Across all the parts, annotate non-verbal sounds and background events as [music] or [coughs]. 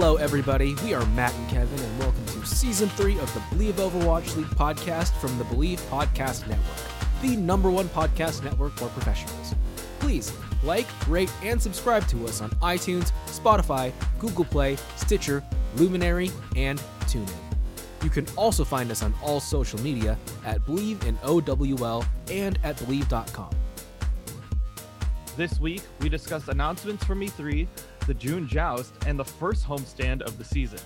Hello, everybody. We are Matt and Kevin, and welcome to season three of the Believe Overwatch League podcast from the Believe Podcast Network, the number one podcast network for professionals. Please like, rate, and subscribe to us on iTunes, Spotify, Google Play, Stitcher, Luminary, and TuneIn. You can also find us on all social media at Believe in OWL and at Believe.com. This week, we discuss announcements from E3, the June Joust, and the first homestand of the season.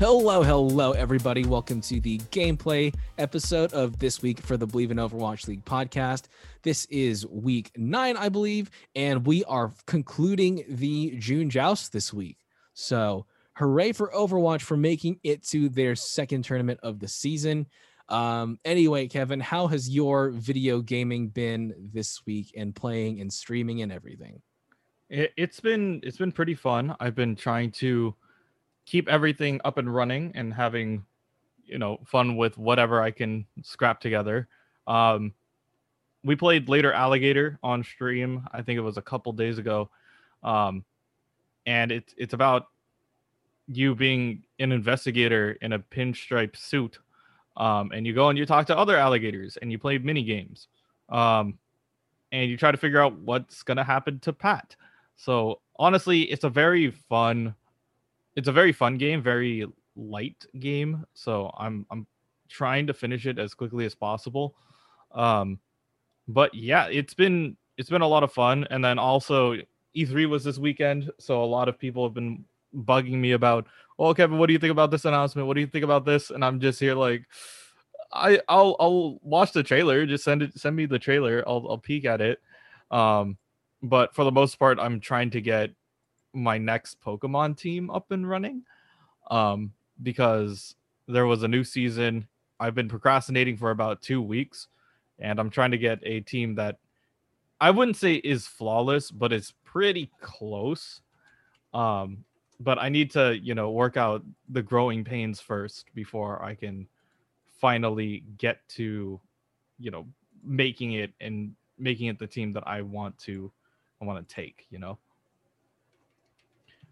Hello, hello, everybody. Welcome to the gameplay episode of this week for the Believe in Overwatch League podcast. This is week nine, I believe, and we are concluding the June Joust this week. So, hooray for Overwatch for making it to their second tournament of the season. Um, anyway, Kevin, how has your video gaming been this week and playing and streaming and everything? It, it's been it's been pretty fun. I've been trying to keep everything up and running and having you know fun with whatever I can scrap together. Um, we played later alligator on stream. I think it was a couple days ago, um, and it's it's about you being an investigator in a pinstripe suit, um, and you go and you talk to other alligators and you play mini games, um, and you try to figure out what's gonna happen to Pat. So honestly, it's a very fun it's a very fun game, very light game. So I'm I'm trying to finish it as quickly as possible. Um, but yeah, it's been it's been a lot of fun. And then also E3 was this weekend, so a lot of people have been bugging me about, "Oh, Kevin, what do you think about this announcement? What do you think about this?" And I'm just here like, I I'll I'll watch the trailer. Just send it send me the trailer. I'll I'll peek at it. Um, but for the most part, I'm trying to get my next Pokemon team up and running. Um, because there was a new season. I've been procrastinating for about two weeks, and I'm trying to get a team that I wouldn't say is flawless, but it's pretty close. Um, but I need to, you know, work out the growing pains first before I can finally get to, you know, making it and making it the team that I want to I want to take, you know.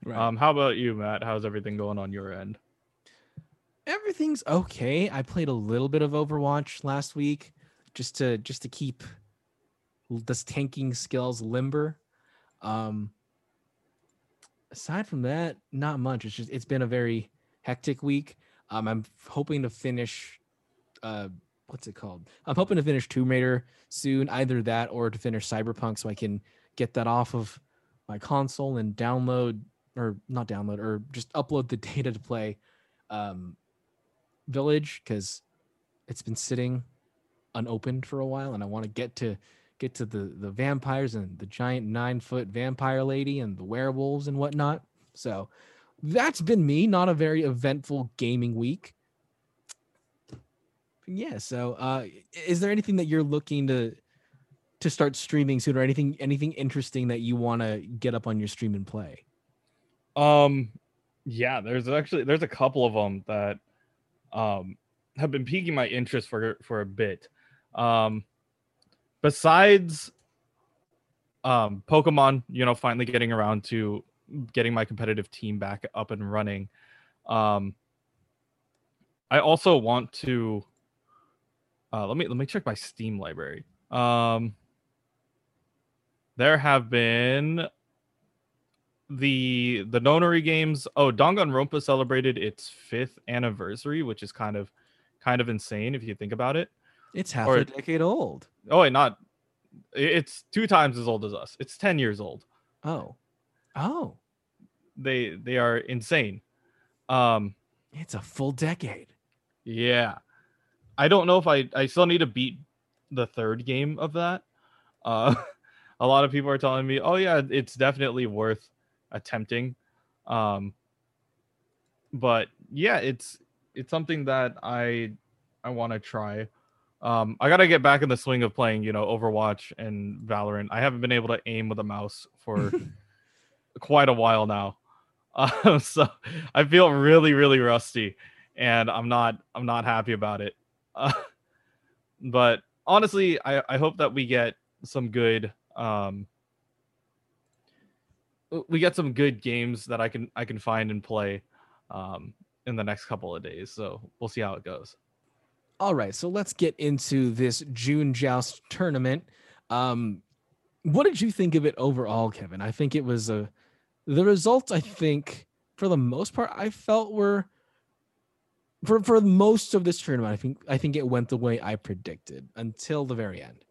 Right. Um, how about you, Matt? How's everything going on your end? everything's okay. I played a little bit of Overwatch last week just to just to keep this tanking skills limber. Um aside from that, not much. It's just it's been a very hectic week. Um I'm hoping to finish uh what's it called? I'm hoping to finish Tomb Raider soon, either that or to finish Cyberpunk so I can get that off of my console and download or not download or just upload the [laughs] data to play um village because it's been sitting unopened for a while and i want to get to get to the the vampires and the giant nine foot vampire lady and the werewolves and whatnot. So that's been me not a very eventful gaming week. Yeah so uh is there anything that you're looking to to start streaming soon or anything anything interesting that you want to get up on your stream and play Um, yeah, there's actually there's a couple of them that um have been piquing my interest for for a bit. Um, besides um Pokemon, you know, finally getting around to getting my competitive team back up and running. Um, I also want to uh, let me let me check my Steam library. Um, there have been the the Nonary games. Oh, Danganronpa celebrated its fifth anniversary, which is kind of kind of insane if you think about it. it's half Or- a decade old Oh, wait, not it's two times as old as us. It's 10 years old. oh oh They they are insane. Um it's a full decade yeah. I don't know if I I still need to beat the third game of that. Uh [laughs] a lot of people are telling me, "Oh yeah, it's definitely worth attempting." Um but yeah, it's it's something that I I want to try. Um I got to get back in the swing of playing, you know, Overwatch and Valorant. I haven't been able to aim with a mouse for [laughs] quite a while now. Uh, [laughs] so I feel really really rusty and I'm not I'm not happy about it. Uh, [laughs] but honestly, I I hope that we get some good um we got some good games that I can I can find and play um, in the next couple of days. So we'll see how it goes. All right, so let's get into this June Joust tournament. Um, what did you think of it overall, Kevin? I think it was a the results. I think for the most part, I felt were for for most of this tournament. I think I think it went the way I predicted until the very end.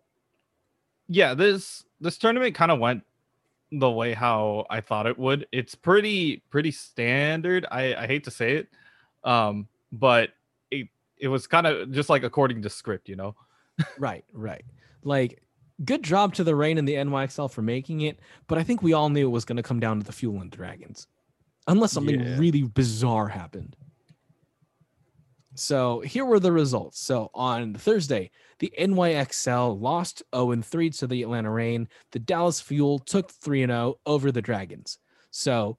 Yeah, this this tournament kind of went the way how I thought it would. It's pretty pretty standard. I I hate to say it, um, but it it was kind of just like according to script, you know. right, right. Like good job to the Reign and the NYXL for making it, but I think we all knew it was going to come down to the Fuel and Dragons, unless something yeah. really bizarre happened. So here were the results. So on Thursday, the NYXL lost 0 3 to the Atlanta Reign. The Dallas Fuel took 3 0 over the Dragons. So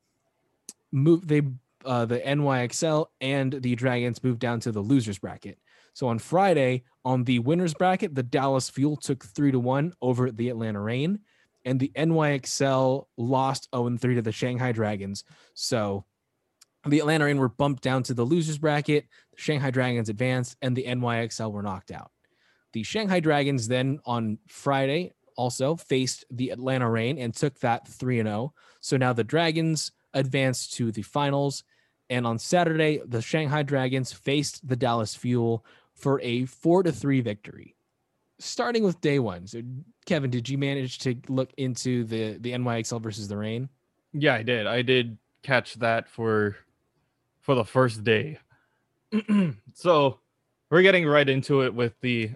move they uh, the NYXL and the Dragons moved down to the losers bracket. So on Friday, on the winners bracket, the Dallas Fuel took 3 to 1 over the Atlanta Reign and the NYXL lost 0 3 to the Shanghai Dragons. So the Atlanta Reign were bumped down to the losers bracket, the Shanghai Dragons advanced, and the NYXL were knocked out. The Shanghai Dragons then on Friday also faced the Atlanta Reign and took that 3 0. So now the Dragons advanced to the finals. And on Saturday, the Shanghai Dragons faced the Dallas Fuel for a 4 to 3 victory. Starting with day one. So, Kevin, did you manage to look into the, the NYXL versus the Reign? Yeah, I did. I did catch that for for the first day. [clears throat] so we're getting right into it with the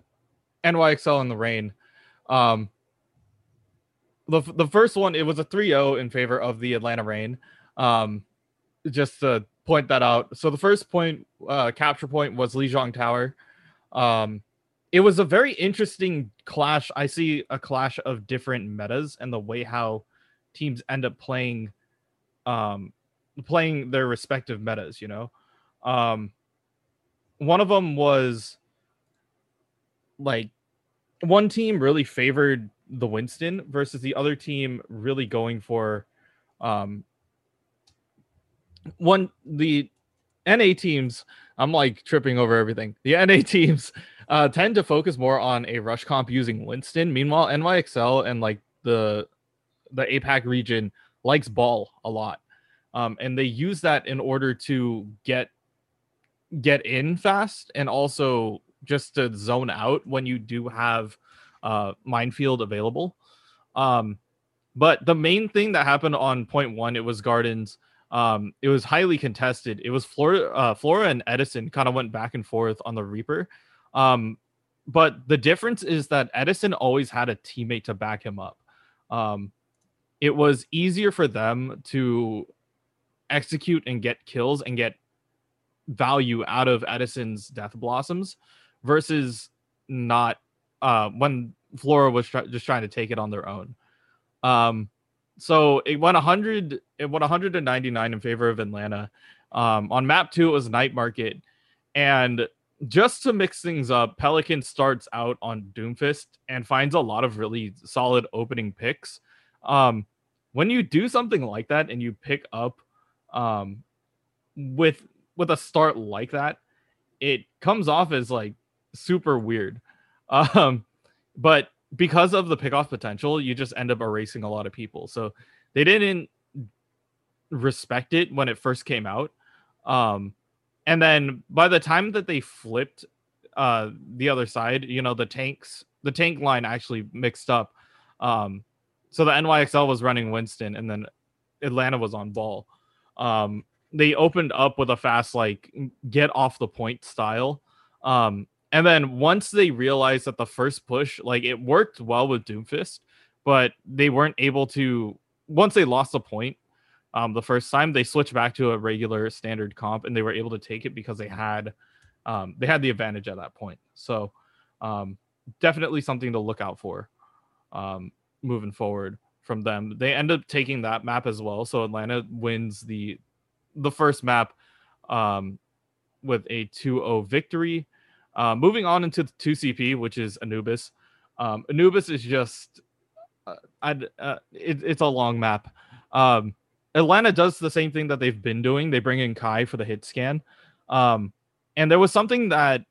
NYXL and the Reign. Um, the the first one it was a 3-0 in favor of the Atlanta Reign. Um, just to point that out. So the first point uh, capture point was Lijiang Tower. Um, it was a very interesting clash. I see a clash of different metas and the way how teams end up playing um playing their respective metas, you know. Um one of them was like one team really favored the Winston versus the other team really going for um one the NA teams I'm like tripping over everything. The [laughs] NA teams uh tend to focus more on a rush comp using Winston. Meanwhile, NYXL and like the the APAC region likes ball a lot um, and they use that in order to get get in fast and also just to zone out when you do have uh, minefield available. Um, but the main thing that happened on point one, it was Gardens. Um, it was highly contested. It was Flora, uh, Flora and Edison kind of went back and forth on the Reaper. Um, but the difference is that Edison always had a teammate to back him up. Um, it was easier for them to execute and get kills and get value out of Edison's Death Blossoms versus not uh, when Flora was try- just trying to take it on their own. Um, so it went 100, it went 199 in favor of Atlanta. Um, on map two, it was Night Market. And just to mix things up, Pelican starts out on Doomfist and finds a lot of really solid opening picks. Um, when you do something like that and you pick up um, with with a start like that, it comes off as like super weird. [laughs] Um, but because of the pickoff potential, you just end up erasing a lot of people. So they didn't respect it when it first came out. Um, and then by the time that they flipped uh, the other side, you know, the tanks, the tank line actually mixed up. Um, so the NYXL was running Winston and then Atlanta was on ball um, they opened up with a fast like get off the point style. Um, and then once they realized that the first push, like it worked well with Doomfist, but they weren't able to. Once they lost a point, um, the first time they switched back to a regular standard comp, and they were able to take it because they had, um, they had the advantage at that point. So, um, definitely something to look out for, um, moving forward from them. They end up taking that map as well. So Atlanta wins the the first map um, with a 2-0 victory. Uh, moving on into the 2CP, which is Anubis. Um, Anubis is just uh, uh, it, it's a long map. Um, Atlanta does the same thing that they've been doing. They bring in Kai for the hit scan. Um, and there was something that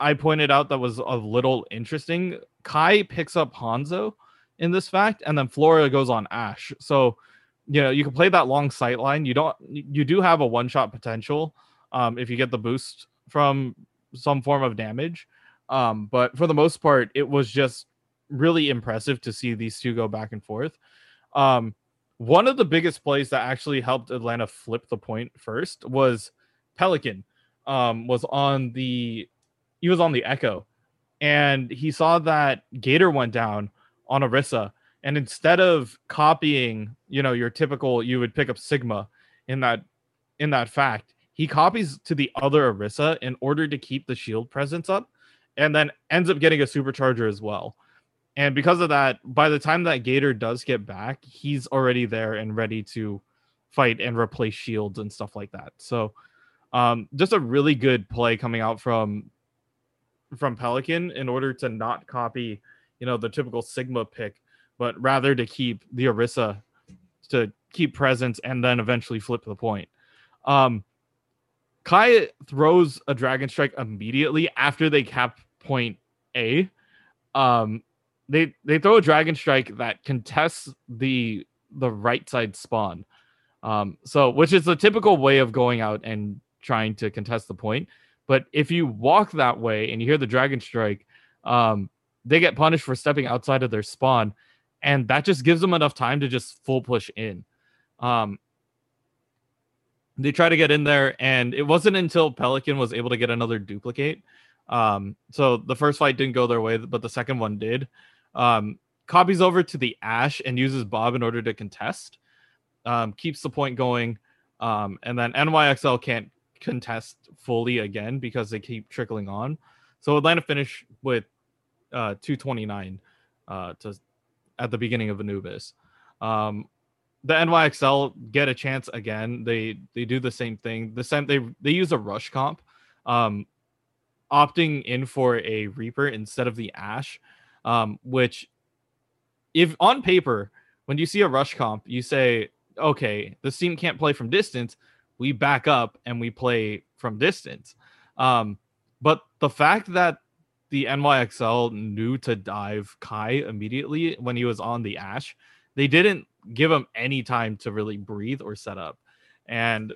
I pointed out that was a little interesting. Kai picks up Hanzo in this fact, and then Flora goes on Ashe. So, you know, you can play that long sight line. You don't, you do have a one shot potential um, if you get the boost from some form of damage. Um, but for the most part, it was just really impressive to see these two go back and forth. Um, one of the biggest plays that actually helped Atlanta flip the point first was Pelican. Um, was on the he was on the Echo, and he saw that Gator went down on Orisa, and instead of copying, you know, your typical, you would pick up Sigma in that in that fact. He copies to the other Orisa in order to keep the shield presence up, and then ends up getting a supercharger as well. And because of that, by the time that Gator does get back, he's already there and ready to fight and replace shields and stuff like that. So um, just a really good play coming out from from Pelican in order to not copy, you know, the typical Sigma pick, but rather to keep the Orisa to keep presence and then eventually flip the point. Um, Kai throws a Dragon Strike immediately after they cap point A. Um, they they throw a Dragon Strike that contests the the right side spawn. Um, so which is the typical way of going out and trying to contest the point. But if you walk that way and you hear the Dragon Strike, um, they get punished for stepping outside of their spawn, and that just gives them enough time to just full push in. Um, they try to get in there, and it wasn't until Pelican was able to get another duplicate. Um, so the first fight didn't go their way, but the second one did. Um, copies over to the Ashe and uses Bob in order to contest. Um, keeps the point going. Um, and then NYXL can't contest fully again because they keep trickling on. So Atlanta finished with uh, 229 uh, to at the beginning of Anubis. Um, the NYXL get a chance again. They they do the same thing. The same they they use a rush comp, um, opting in for a Reaper instead of the Ashe, um, which if on paper when you see a rush comp, you say, okay, the team can't play from distance. We back up and we play from distance. Um, but the fact that the NYXL knew to dive Kai immediately when he was on the Ashe, they didn't give him any time to really breathe or set up. And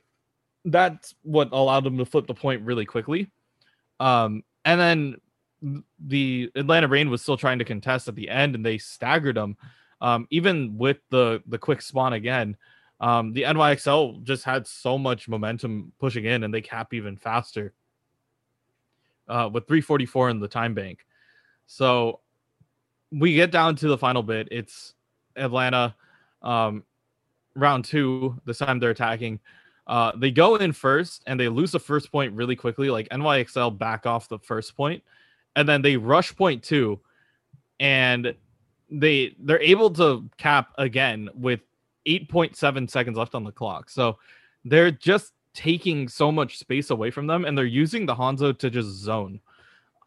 that's what allowed them to flip the point really quickly. Um, and then the Atlanta Reign was still trying to contest at the end, and they staggered them. Um, even with the the quick spawn again, um, the NYXL just had so much momentum pushing in, and they cap even faster uh, with 344 in the time bank. So we get down to the final bit. It's Atlanta, um, round two. This time they're attacking. Uh, they go in first and they lose the first point really quickly. Like NYXL back off the first point, and then they rush point two, and they they're able to cap again with 8.7 seconds left on the clock. So they're just taking so much space away from them and they're using the Hanzo to just zone.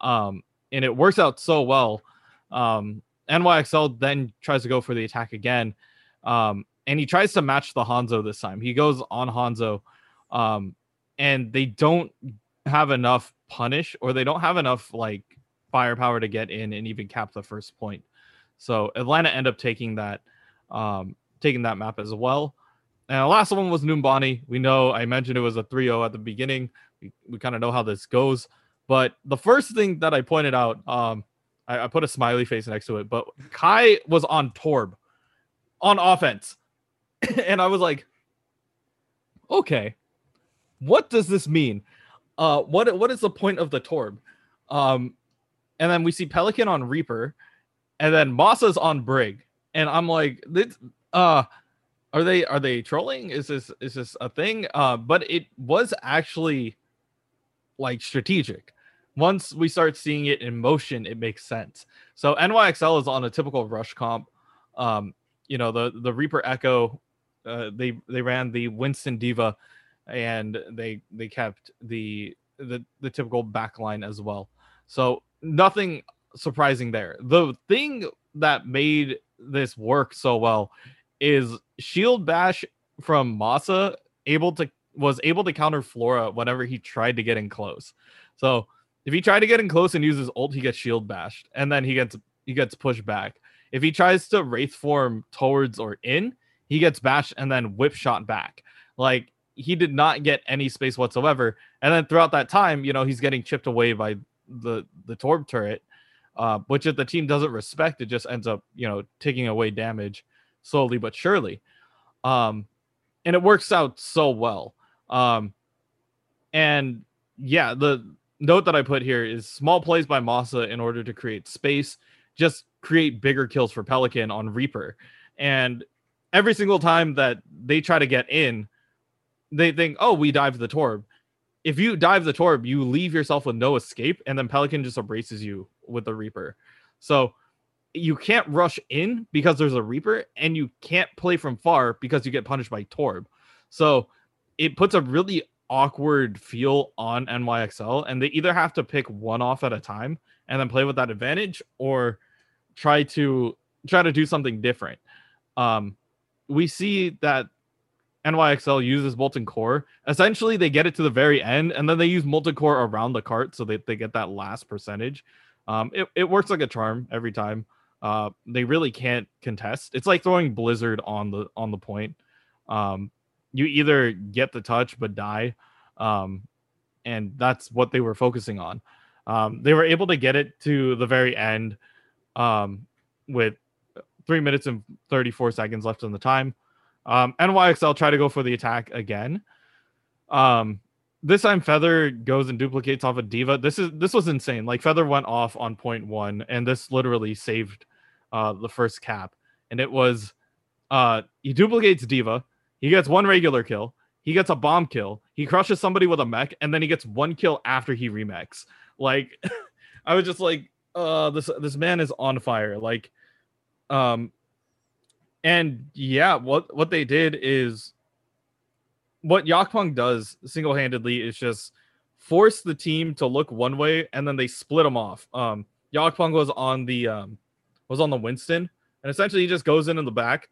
Um, and it works out so well. Um, NYXL then tries to go for the attack again. Um, and he tries to match the Hanzo this time. He goes on Hanzo. Um, and they don't have enough punish or they don't have enough like firepower to get in and even cap the first point. So Atlanta end up taking that um taking that map as well. And the last one was Numbani. We know I mentioned it was a 3-0 at the beginning. We, we kind of know how this goes. But the first thing that I pointed out, um, I, I, put a smiley face next to it, but Kai was on Torb on offense. [coughs] and I was like, okay, what does this mean? Uh, what what is the point of the Torb? Um, and then we see Pelican on Reaper, and then Masa's on Brig. And I'm like, this, uh are they are they trolling? Is this is this a thing? Uh but it was actually like strategic. Once we start seeing it in motion it makes sense. So nyxl is on a typical rush comp. Um you know the the reaper echo uh, they they ran the winston D.Va, and they they kept the the the typical backline as well. So nothing surprising there. The thing that made this work so well is shield bash from Masa able to was able to counter Flora whenever he tried to get in close. So if he tried to get in close and uses ult, he gets shield bashed, and then he gets he gets pushed back. If he tries to wraith form towards or in, he gets bashed and then whip shot back. Like he did not get any space whatsoever. And then throughout that time, you know, he's getting chipped away by the the Torb turret, uh, which if the team doesn't respect, it just ends up, you know, taking away damage slowly but surely. Um, and it works out so well. Um, and yeah, the note that I put here is small plays by Masa in order to create space, just create bigger kills for Pelican on Reaper. And every single time that they try to get in, they think, oh, we dive the Torb. If you dive the Torb, you leave yourself with no escape, and then Pelican just embraces you with the Reaper. So you can't rush in because there's a Reaper, and you can't play from far because you get punished by Torb. So it puts a really awkward feel on NYXL, and they either have to pick one off at a time and then play with that advantage, or try to try to do something different. Um, we see that NYXL uses molten core. Essentially, they get it to the very end, and then they use molten core around the cart so that they get that last percentage. Um, it, it works like a charm every time. Uh, they really can't contest. It's like throwing Blizzard on the on the point. Um, you either get the touch but die, um, and that's what they were focusing on. Um, they were able to get it to the very end um, with three minutes and 34 seconds left in the time. Um, NYXL try to go for the attack again. Um, this time Feather goes and duplicates off a of D.Va. This is this was insane. Like Feather went off on point one, and this literally saved uh, the first cap. And it was uh, he duplicates D.Va. He gets one regular kill. He gets a bomb kill. He crushes somebody with a mech, and then he gets one kill after he remechs. Like [laughs] I was just like, uh, this this man is on fire. Like, um, and yeah, what what they did is what Yakpong does single handedly is just force the team to look one way, and then they split them off. Um, Yakpong was on the um was on the Winston, and essentially he just goes in in the back,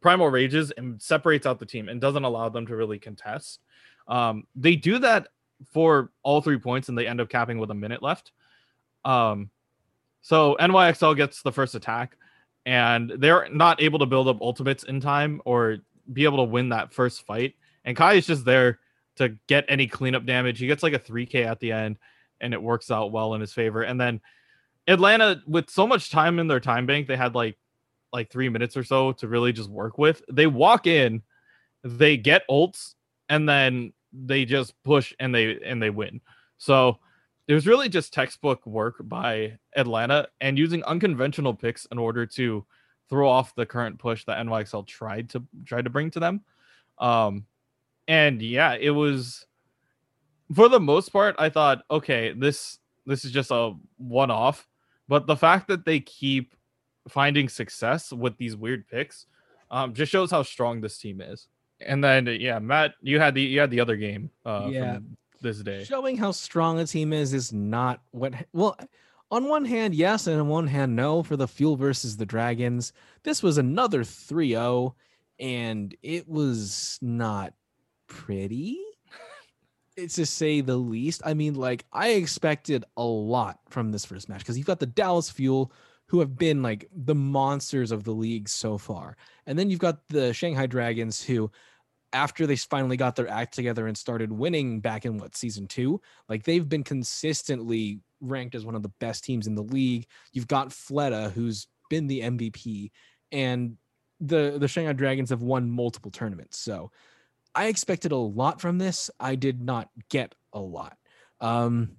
primal rages, and separates out the team and doesn't allow them to really contest. Um, they do that for all three points, and they end up capping with a minute left. Um, so NYXL gets the first attack, and they're not able to build up ultimates in time or be able to win that first fight. And Kai is just there to get any cleanup damage. He gets like a 3K at the end, and it works out well in his favor. And then Atlanta, with so much time in their time bank, they had like like three minutes or so to really just work with. They walk in, they get ults, and then they just push and they and they win. So it was really just textbook work by Atlanta and using unconventional picks in order to throw off the current push that NYXL tried to tried to bring to them. Um, and yeah, it was for the most part. I thought, okay, this this is just a one off, but the fact that they keep finding success with these weird picks um, just shows how strong this team is. And then yeah, Matt, you had the you had the other game. Uh, yeah, this day. Showing how strong a team is is not what well on one hand, yes, and on one hand, no, for the Fuel versus the Dragons. This was another 3-0, and it was not pretty. it's to say the least. I mean, like, I expected a lot from this first match because you've got the Dallas Fuel, who have been like the monsters of the league so far. And then you've got the Shanghai Dragons, who after they finally got their act together and started winning back in what season two, like they've been consistently ranked as one of the best teams in the league. You've got Fleta, who's been the MVP, and the the Shanghai Dragons have won multiple tournaments. So I expected a lot from this. I did not get a lot. Um,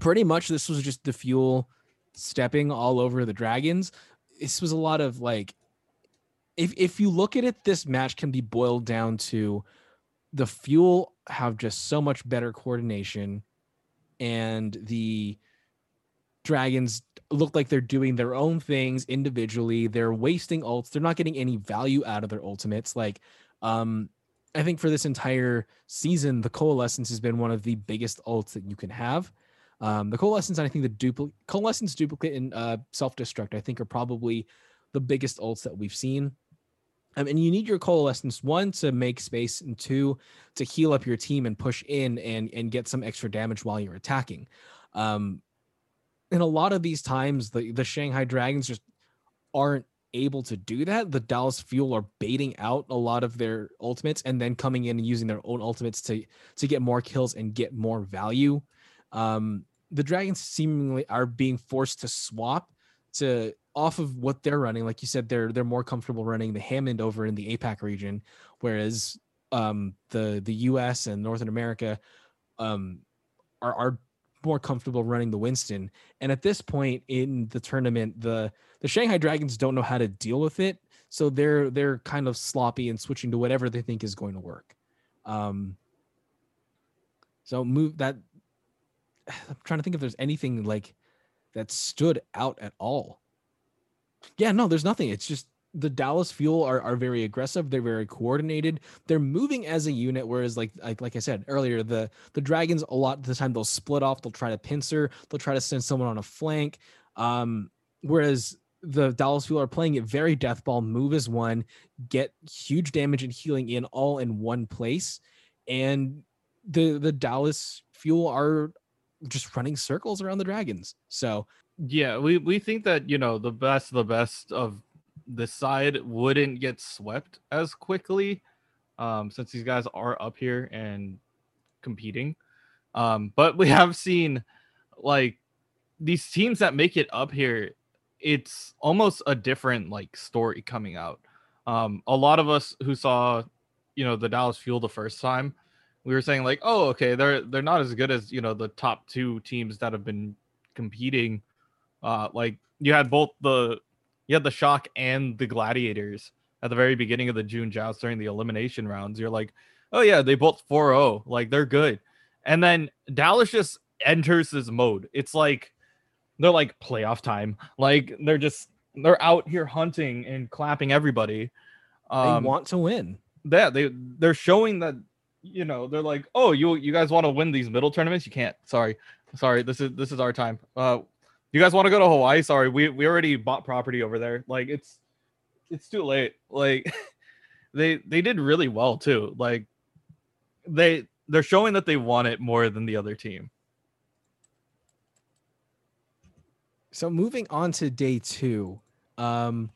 pretty much, this was just the fuel stepping all over the Dragons. This was a lot of like if if you look at it, this match can be boiled down to the fuel have just so much better coordination, and the dragons look like they're doing their own things individually. They're wasting ults. They're not getting any value out of their ultimates. Like, um, I think for this entire season, the coalescence has been one of the biggest ults that you can have. Um, the coalescence, I think the duplicate coalescence, duplicate, and uh, self destruct, I think are probably the biggest ults that we've seen. Um, and you need your coalescence one to make space and two to heal up your team and push in and and get some extra damage while you're attacking. Um, and a lot of these times, the the Shanghai Dragons just aren't able to do that. The Dallas Fuel are baiting out a lot of their ultimates and then coming in and using their own ultimates to to get more kills and get more value. Um, the Dragons seemingly are being forced to swap to off of what they're running. Like you said, they're they're more comfortable running the Hammond over in the APAC region, whereas um, the the US and Northern America um, are are more comfortable running the Winston. And at this point in the tournament, the the Shanghai Dragons don't know how to deal with it, so they're they're kind of sloppy and switching to whatever they think is going to work. Um, so move that. [sighs] I'm trying to think if there's anything like that stood out at all. Yeah, no, there's nothing. It's just the Dallas Fuel are, are very aggressive. They're very coordinated. They're moving as a unit. Whereas, like, like like I said earlier, the the Dragons a lot of the time they'll split off. They'll try to pincer. They'll try to send someone on a flank. Um, whereas the Dallas Fuel are playing it very death ball. Move as one, get huge damage and healing in all in one place, and the the Dallas Fuel are just running circles around the Dragons. So yeah, we we think that you know the best the best of this side wouldn't get swept as quickly um, since these guys are up here and competing. Um, but we [laughs] have seen like these teams that make it up here, it's almost a different like story coming out. Um, a lot of us who saw, you know, the Dallas Fuel the first time, we were saying like, oh, okay, they're they're not as good as you know the top two teams that have been competing. Uh, like you had both the you had the shock and the gladiators at the very beginning of the June joust during the elimination rounds. You're like, oh yeah, they both 4-0, like they're good. And then Dallas just enters this mode. It's like they're like playoff time. Like they're just they're out here hunting and clapping everybody. Um, they want to win. Yeah, they they're showing that you know they're like, oh, you you guys want to win these middle tournaments? You can't. Sorry, sorry. This is this is our time. Uh, you guys want to go to Hawaii? Sorry, we we already bought property over there. Like it's it's too late. Like [laughs] they they did really well too. Like they they're showing that they want it more than the other team. So moving on to day two, um,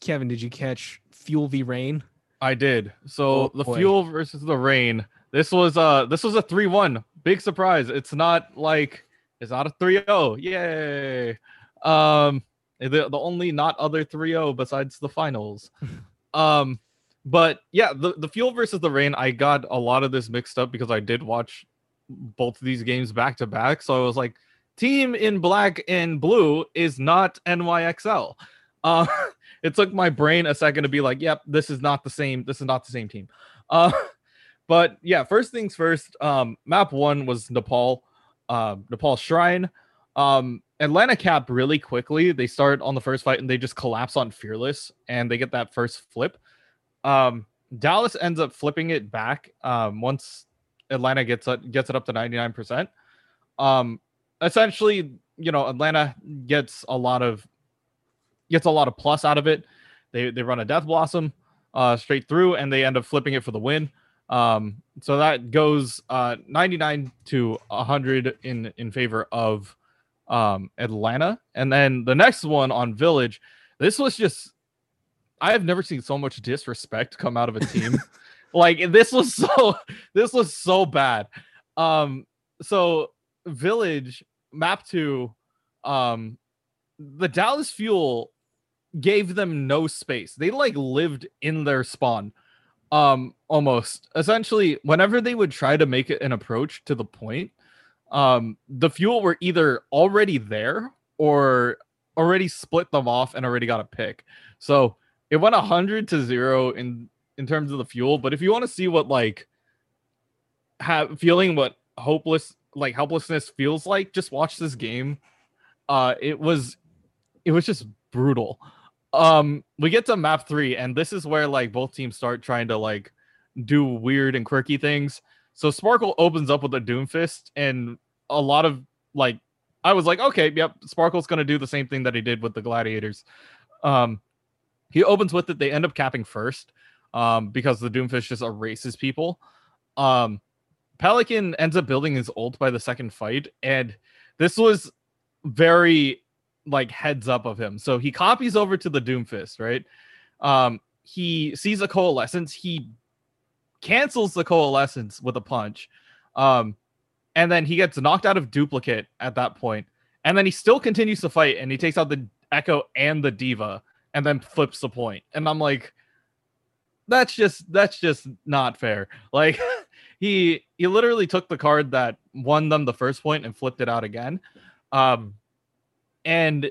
Kevin, did you catch Fuel v Reign? I did. So oh, the boy. Fuel versus the Reign. This was uh this was a three one. Big surprise. It's not like is not a 3-0. Yay. Um the, the only not other 3-0 besides the finals. [laughs] um but yeah, the, the fuel versus the Reign, I got a lot of this mixed up because I did watch both of these games back to back. So I was like, team in black and blue is not NYXL. Uh [laughs] it took my brain a second to be like, yep, this is not the same, this is not the same team. Uh [laughs] but yeah, first things first, um, map one was Nepal uh, Nepal Shrine. Um, Atlanta cap really quickly. They start on the first fight and they just collapse on Fearless and they get that first flip. Um, Dallas ends up flipping it back um, once Atlanta gets it, gets it up to 99%. Um, essentially, you know, Atlanta gets a lot of gets a lot of plus out of it. They they run a Death Blossom uh, straight through and they end up flipping it for the win. Um, so that goes uh, 99 to 100 in in favor of um, Atlanta, and then the next one on Village. This was just I have never seen so much disrespect come out of a team. [laughs] like this was so [laughs] this was so bad. Um, so Village map two, um, the Dallas Fuel gave them no space. They like lived in their spawn um almost. Essentially whenever they would try to make it an approach to the point um the fuel were either already there or already split them off and already got a pick. So it went 100 to 0 in in terms of the fuel but if you want to see what like have feeling what hopeless like helplessness feels like just watch this game. Uh it was it was just brutal um we get to map three and this is where like both teams start trying to like do weird and quirky things so sparkle opens up with a doomfist and a lot of like i was like okay yep sparkle's gonna do the same thing that he did with the gladiators um he opens with it. They end up capping first um, because the Doomfist just erases people. Um, Pelican ends up building his ult by the second fight, and this was very like heads up of him. So he copies over to the Doomfist, right? Um, he sees a coalescence. He cancels the coalescence with a punch. Um, and then he gets knocked out of duplicate at that point. And then he still continues to fight and he takes out the Echo and the D.Va and then flips the point. And I'm like, that's just that's just not fair. [laughs] Like [laughs] he he literally took the card that won them the first point and flipped it out again. Um and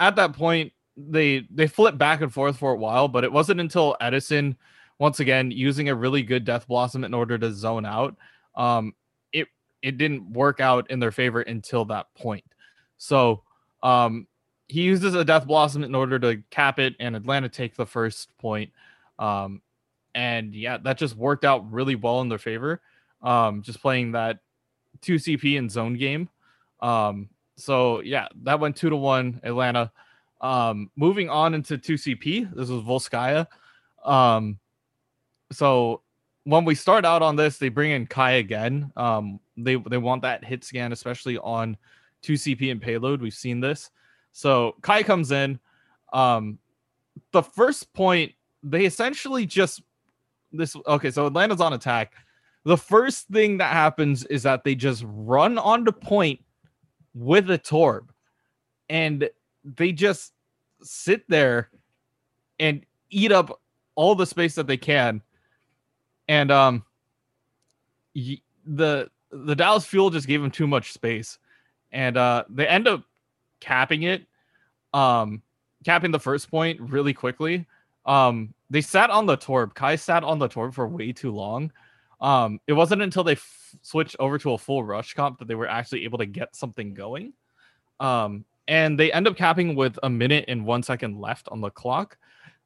at that point they they flipped back and forth for a while, but it wasn't until Edison once again using a really good Death Blossom in order to zone out. Um it it didn't work out in their favor until that point. So um he uses a Death Blossom in order to cap it and Atlanta take the first point. Um and yeah, that just worked out really well in their favor. Um, just playing that two CP and zone game. Um, so yeah, that went two to one Atlanta. Um, moving on into two CP, this was Volskaya. Um, so when we start out on this, they bring in Kai again. Um, they they want that hit scan, especially on two CP and payload. We've seen this. So Kai comes in. Um, the first point, they essentially just this okay, so Atlanta's on attack. The first thing that happens is that they just run onto point with a torb and they just sit there and eat up all the space that they can. And um the the Dallas Fuel just gave them too much space. And uh they end up capping it um capping the first point really quickly. Um they sat on the Torb. Kai sat on the Torb for way too long. Um, it wasn't until they f- switched over to a full rush comp that they were actually able to get something going. Um, and they end up capping with a minute and one second left on the clock.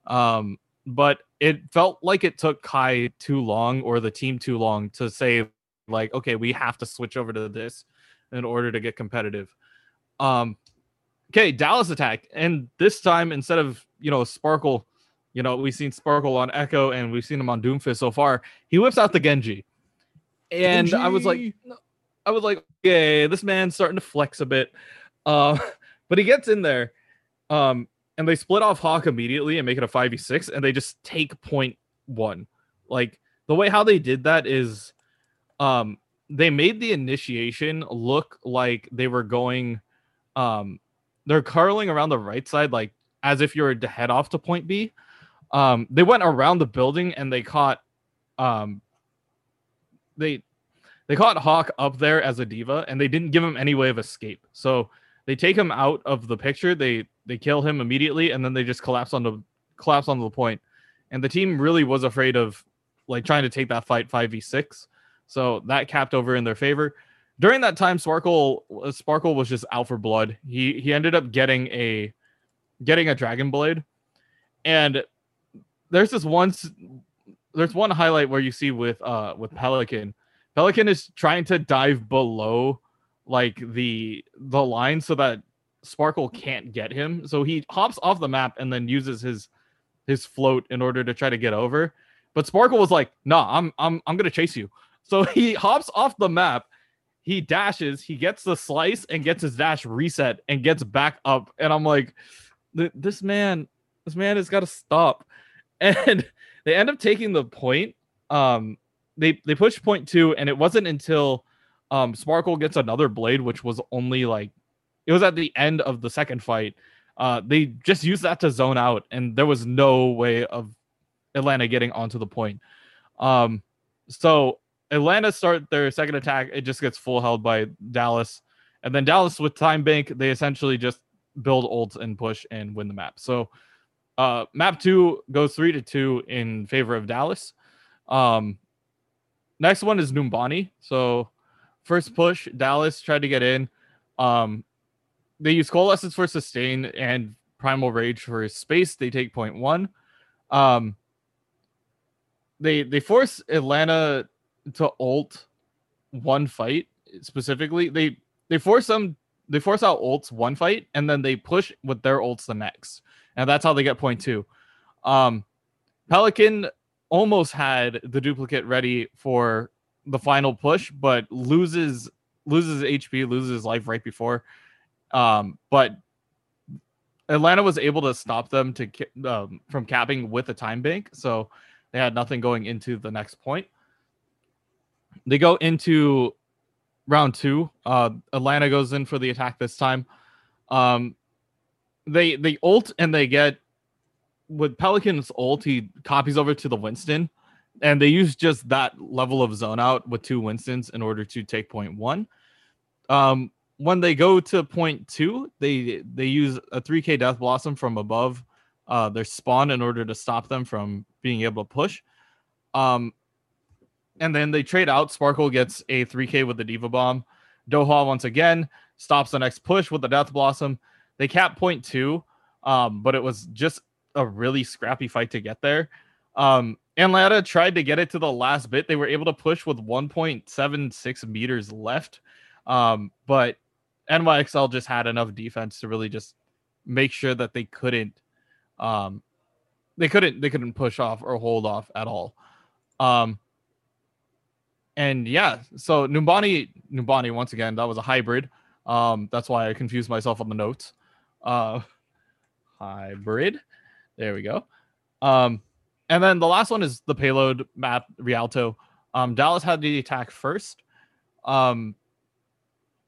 Um, but it felt like it took Kai too long or the team too long to say, like, okay, we have to switch over to this in order to get competitive. Um, okay, Dallas attack. And this time, instead of, you know, Sparkle you know, we've seen Sparkle on Echo and we've seen him on Doomfist so far. He whips out the Genji. And Genji. I was like, I was like, okay, this man's starting to flex a bit. Uh, [laughs] but he gets in there. Um, and they split off Hawk immediately and make it a 5v6, and they just take point one. Like the way how they did that is um they made the initiation look like they were going um they're curling around the right side like as if you were to head off to point B um, they went around the building and they caught um, they they caught Hawk up there as a D.Va and they didn't give him any way of escape. So they take him out of the picture. They they kill him immediately and then they just collapse on the collapse onto the point. And the team really was afraid of like trying to take that fight 5v6. So that capped over in their favor. During that time, Sparkle Sparkle was just out for blood. He he ended up getting a getting a dragon blade. And there's this one there's one highlight where you see with uh with Pelican. Pelican is trying to dive below like the the line so that Sparkle can't get him. So he hops off the map and then uses his his float in order to try to get over. But Sparkle was like, "Nah, I'm I'm I'm going to chase you." So [laughs] he hops off the map, he dashes, he gets the slice and gets his dash reset and gets back up. And I'm like, this man, this man has got to stop and [laughs] they end up taking the point. Um, they they push point two, and it wasn't until um Sparkle gets another blade, which was only like it was at the end of the second fight. Uh, they just used that to zone out, and there was no way of Atlanta getting onto the point. Um, so Atlanta start their second attack. It just gets full held by Dallas, and then Dallas with time bank, they essentially just build ults and push and win the map. So uh, map two goes three to two in favor of Dallas. Um, next one is Numbani. So first push, Dallas tried to get in. Um, they use Coalescence for sustain and Primal Rage for space. They take point one. Um, they they force Atlanta to ult one fight specifically. They they force them they force out ults one fight and then they push with their ults the next and that's how they get point two. Um, Pelican almost had the duplicate ready for the final push, but loses loses HP, loses life right before. Um, but Atlanta was able to stop them to um, from capping with a time bank, so they had nothing going into the next point. They go into round two. Uh, Atlanta goes in for the attack this time. Um, they they ult and they get with Pelican's ult. He copies over to the Winston, and they use just that level of zone out with two Winstons in order to take point one. Um, when they go to point two, they they use a 3k Death Blossom from above uh, their spawn in order to stop them from being able to push. Um, and then they trade out. Sparkle gets a 3k with the D.Va Bomb. Doha once again stops the next push with the Death Blossom. They cap point two, um, but it was just a really scrappy fight to get there. Um, Atlanta tried to get it to the last bit. They were able to push with 1.76 meters left. Um, but NYXL just had enough defense to really just make sure that they couldn't um they couldn't they couldn't push off or hold off at all. Um and yeah, so Numbani Numbani once again, that was a hybrid. Um that's why I confused myself on the notes. Uh hybrid. There we go. Um and then the last one is the payload map Rialto. Um Dallas had the attack first. Um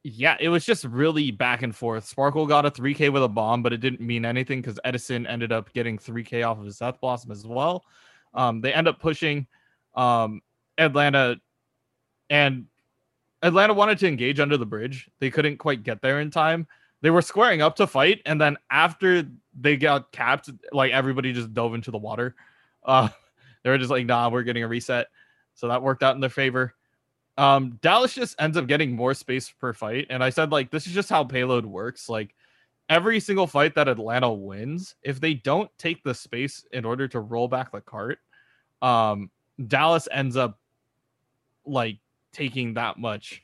yeah, it was just really back and forth. Sparkle got a 3K with a bomb, but it didn't mean anything because Edison ended up getting 3K off of his Death Blossom as well. Um, they end up pushing um, Atlanta, and Atlanta wanted to engage under the bridge. They couldn't quite get there in time. They were squaring up to fight, and then after they got capped, like everybody just dove into the water. Uh, [laughs] they were just like, "Nah, we're getting a reset." So that worked out in their favor. Um, Dallas just ends up getting more space per fight. And I said, like, this is just how payload works. Like, every single fight that Atlanta wins, if they don't take the space in order to roll back the cart, um, Dallas ends up like taking that much,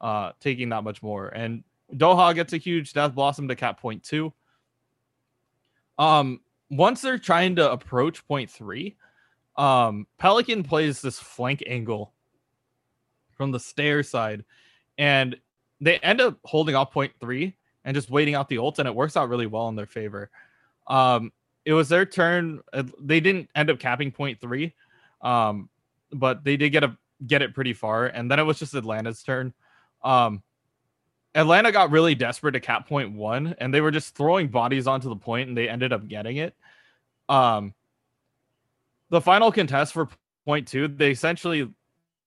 uh, taking that much more. And Doha gets a huge Death Blossom to cap point two. Um, once they're trying to approach point three, um, Pelican plays this flank angle from the stair side, and they end up holding off point three and just waiting out the ult, and it works out really well in their favor. Um, it was their turn. Uh, they didn't end up capping point three, um, but they did get a get it pretty far, and then it was just Atlanta's turn. Um, Atlanta got really desperate to cap point one, and they were just throwing bodies onto the point, and they ended up getting it. Um, the final contest for point two, they essentially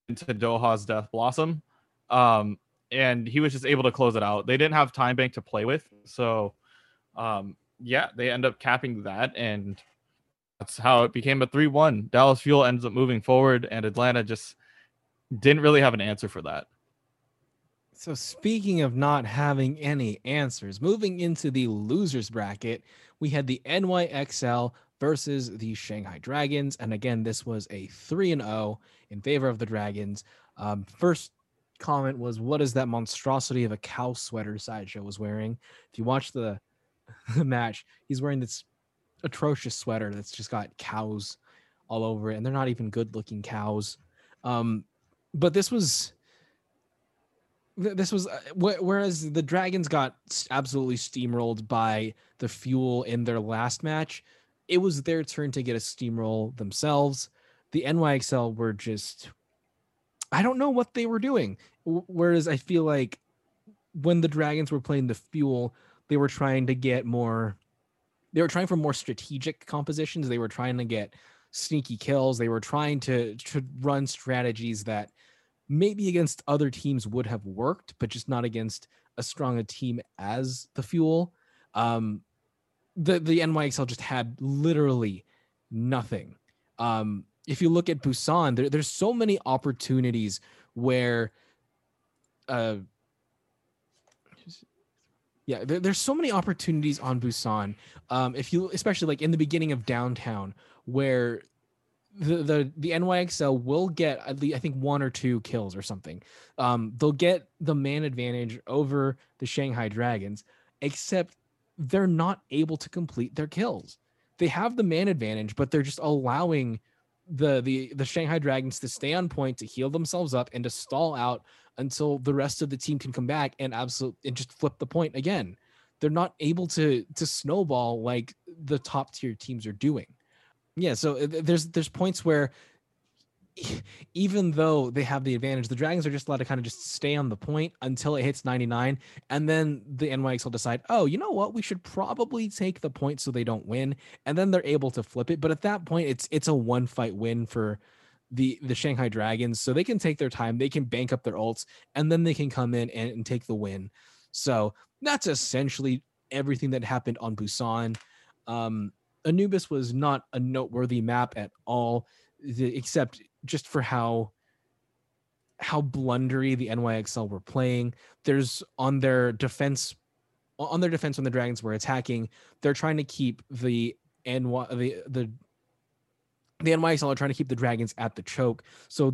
into Doha's Death Blossom. Um, and he was just able to close it out. They didn't have time bank to play with, so um, yeah, they end up capping that, and that's how it became a three-one. Dallas Fuel ends up moving forward, and Atlanta just didn't really have an answer for that. So speaking of not having any answers, moving into the losers bracket, we had the NYXL versus the Shanghai Dragons. And again, this was a 3 and 0 in favor of the Dragons. Um, first comment was, What is that monstrosity of a cow sweater Sideshow was wearing? If you watch the, the [laughs] match, he's wearing this atrocious sweater that's just got cows all over it. And they're not even good looking cows. Um, but this was this was uh, whereas the dragons got absolutely steamrolled by the fuel in their last match it was their turn to get a steamroll themselves. The NYXL were just, I don't know what they were doing. Whereas I feel like when the Dragons were playing the fuel, they were trying to get more, they were trying for more strategic compositions. They were trying to get sneaky kills. They were trying to, to run strategies that maybe against other teams would have worked, but just not against as strong a team as the fuel. Um, the the NYXL just had literally nothing. Um, if you look at Busan, there, there's so many opportunities where, uh, yeah, there, there's so many opportunities on Busan. Um, if you, especially like in the beginning of downtown, where the the the NYXL will get at least I think one or two kills or something. Um, they'll get the man advantage over the Shanghai Dragons, except they're not able to complete their kills. they have the man advantage, but they're just allowing the the the Shanghai Dragons to stay on point to heal themselves up and to stall out until the rest of the team can come back and absolute and just flip the point again. They're not able to to snowball like the top tier teams are doing. Yeah, so uh, there's there's points where even though they have the advantage, the Dragons are just allowed to kind of just stay on the point until it hits 99. And then the NYX will decide, oh, you know what? We should probably take the point so they don't win. And then they're able to flip it. But at that point, it's it's a one fight win for the the Shanghai Dragons. So they can take their time, they can bank up their ults, and then they can come in and, and take the win. So that's essentially everything that happened on Busan. Um, Anubis was not a noteworthy map at all, except just for how how blundery the NYXL were playing. There's on their defense on their defense when the dragons were attacking, they're trying to keep the NY the the the NYXL are trying to keep the dragons at the choke. So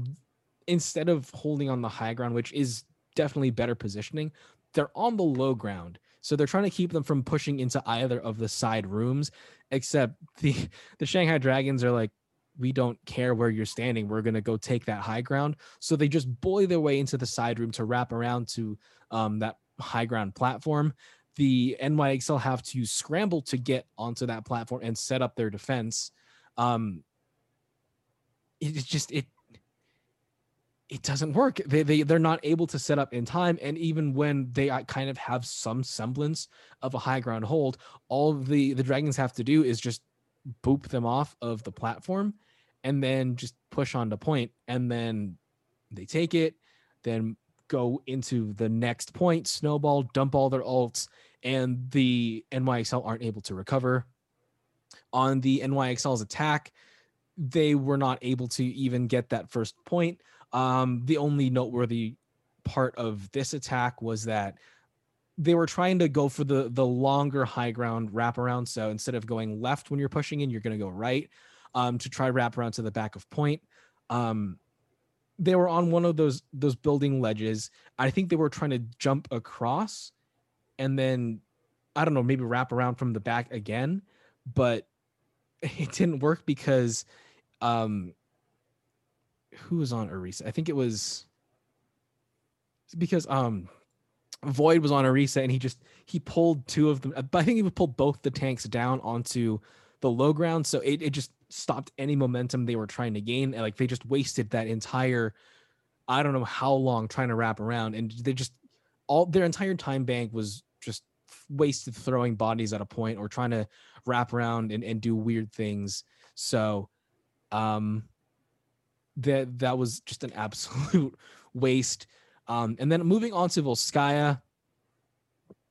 instead of holding on the high ground, which is definitely better positioning, they're on the low ground. So they're trying to keep them from pushing into either of the side rooms, except [laughs] the the Shanghai Dragons are like, we don't care where you're standing. We're to go take that high ground. So they just bully their way into the side room to wrap around to um, that high ground platform. The NYXL have to scramble to get onto that platform and set up their defense. Um, it's just it it doesn't work. They they they're not able to set up in time, and even when they uh, kind of have some semblance of a high ground hold, all the the dragons have to do is just boop them off of the platform and then just push on the point and then they take it then go into the next point snowball dump all their ults and the nyxl aren't able to recover on the nyxl's attack they were not able to even get that first point um, the only noteworthy part of this attack was that they were trying to go for the the longer high ground wraparound so instead of going left when you're pushing in you're going to go right um, to try wrap around to the back of point. Um, they were on one of those those building ledges. I think they were trying to jump across, and then I don't know, maybe wrap around from the back again, but [laughs] it didn't work because um, who was on Orisa? I think it was because um Void was on Orisa and he just he pulled two of them. I think he pulled both the tanks down onto the low ground, so it, it just stopped any momentum they were trying to gain. And like they just wasted that entire, I don't know how long trying to wrap around, and they just all their entire time bank was just wasted throwing bodies at a point or trying to wrap around and, and do weird things. So, um, that that was just an absolute [laughs] waste. Um, and then moving on to Volskaya,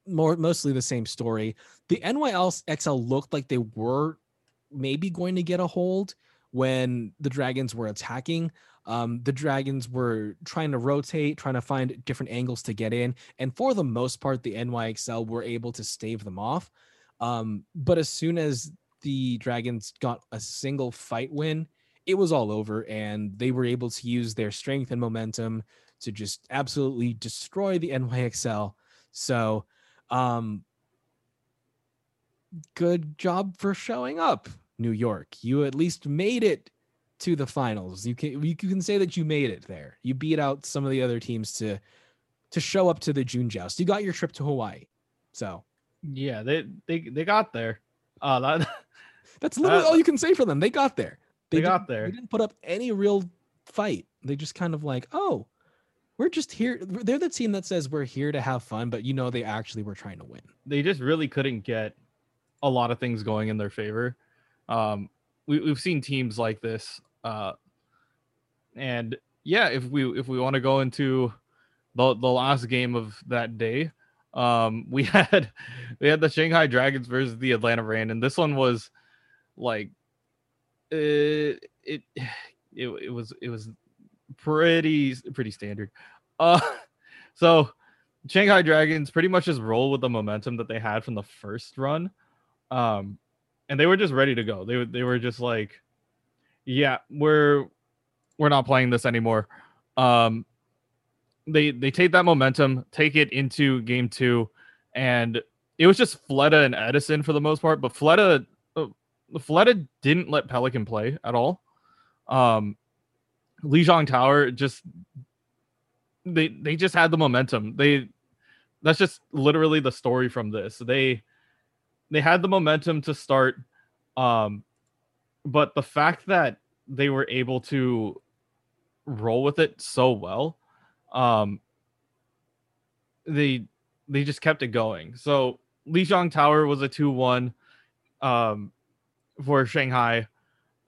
more mostly the same story. The NYXL looked like they were maybe going to get a hold when the dragons were attacking. Um, the dragons were trying to rotate, trying to find different angles to get in, and for the most part, the NYXL were able to stave them off. Um, but as soon as the dragons got a single fight win, it was all over, and they were able to use their strength and momentum to just absolutely destroy the NYXL. So, um, good job for showing up, New York. You at least made it to the finals. You can you can say that you made it there. You beat out some of the other teams to to show up to the June joust. You got your trip to Hawaii. So yeah, they they they got there. Uh that, [laughs] that's literally all you can say for them. They got there. They, they got there. They didn't put up any real fight. They just kind of like, oh, we're just here. They're the team that says we're here to have fun, but you know they actually were trying to win. They just really couldn't get a lot of things going in their favor. Um, we, we've seen teams like this, uh, and yeah, if we if we want to go into the the last game of that day, um, [laughs] we had we had the Shanghai Dragons versus the Atlanta Reign, and this one was like it [sighs] it it, it was it was pretty pretty standard. Uh, [laughs] so Shanghai Dragons pretty much just roll with the momentum that they had from the first run, um, and they were just ready to go. They they were just like, yeah, we're we're not playing this anymore. Um, they they take that momentum, take it into game two, and it was just Fleta and Edison for the most part. But Fleta, Fleta didn't let Pelican play at all. Um, Lijiang Tower just they they just had the momentum. They that's just literally the story from this. They they had the momentum to start, um, but the fact that they were able to roll with it so well, um, they they just kept it going. So Lijiang Tower was a two one, um, for Shanghai.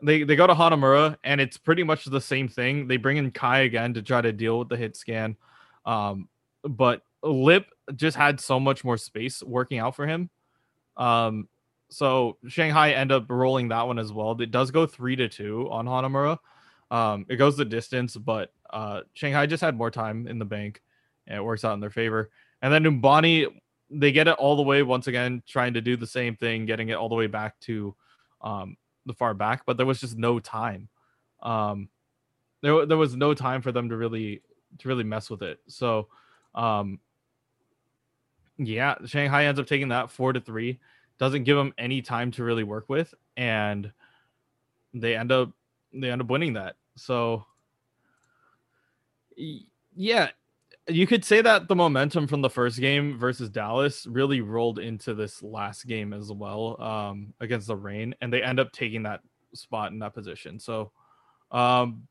They they go to Hanamura and it's pretty much the same thing. They bring in Kai again to try to deal with the hit scan, um, but Lip just had so much more space working out for him. Um, so Shanghai end up rolling that one as well. It does go three to two on Hanamura. Um, it goes the distance, but uh, Shanghai just had more time in the bank, and it works out in their favor. And then Numbani, they get it all the way once again, trying to do the same thing, getting it all the way back to um, the far back, but there was just no time. Um, there there was no time for them to really to really mess with it. So, um, yeah, Shanghai ends up taking that four to three. Doesn't give them any time to really work with, and they end up they end up winning that. So, yeah, you could say that the momentum from the first game versus Dallas really rolled into this last game as well um, against the Reign, and they end up taking that spot in that position. So, um,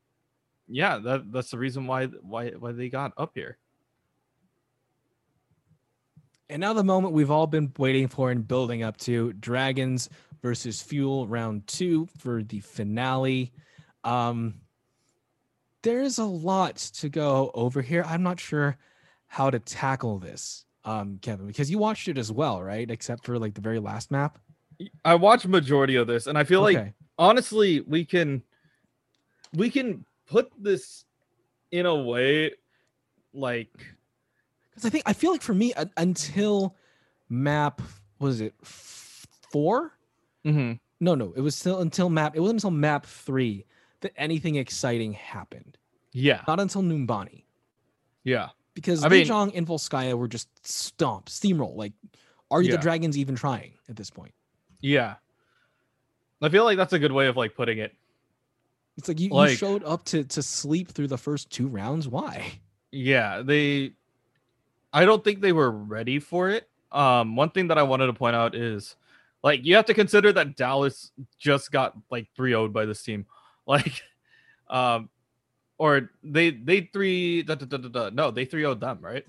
yeah, that that's the reason why why why they got up here. And now the moment we've all been waiting for and building up to Dragons versus Fuel round two for the finale. Um, there's a lot to go over here. I'm not sure how to tackle this, um, Kevin, because you watched it as well, right? Except for like the very last map. I watched majority of this, and I feel okay. like honestly, we can we can put this in a way like because I think I feel like for me uh, until map was it 4 mm-hmm. No, no, it was still until map. It wasn't until map three that anything exciting happened. Yeah, not until Numbani. Yeah, because I mean, and Volskaya were just stomp, steamroll. Like, are yeah. the dragons even trying at this point? Yeah, I feel like that's a good way of like putting it. It's like you, like, you showed up to to sleep through the first two rounds. Why? Yeah, they. I don't think they were ready for it. Um, one thing that I wanted to point out is, like, you have to consider that Dallas just got like 3 0 by this team. Like, [laughs] um, or they they three da, da, da, da, no they 3 0 them right?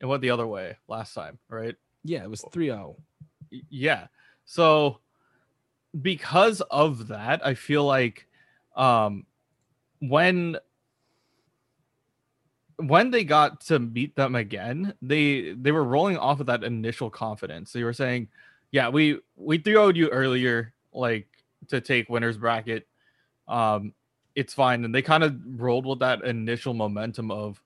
It went the other way last time right? Yeah it was 3-0 yeah. So because of that i feel like um when when they got to meet them again they they were rolling off of that initial confidence. They were saying yeah we we 3 you earlier like to take winners bracket um it's fine. And they kind of rolled with that initial momentum of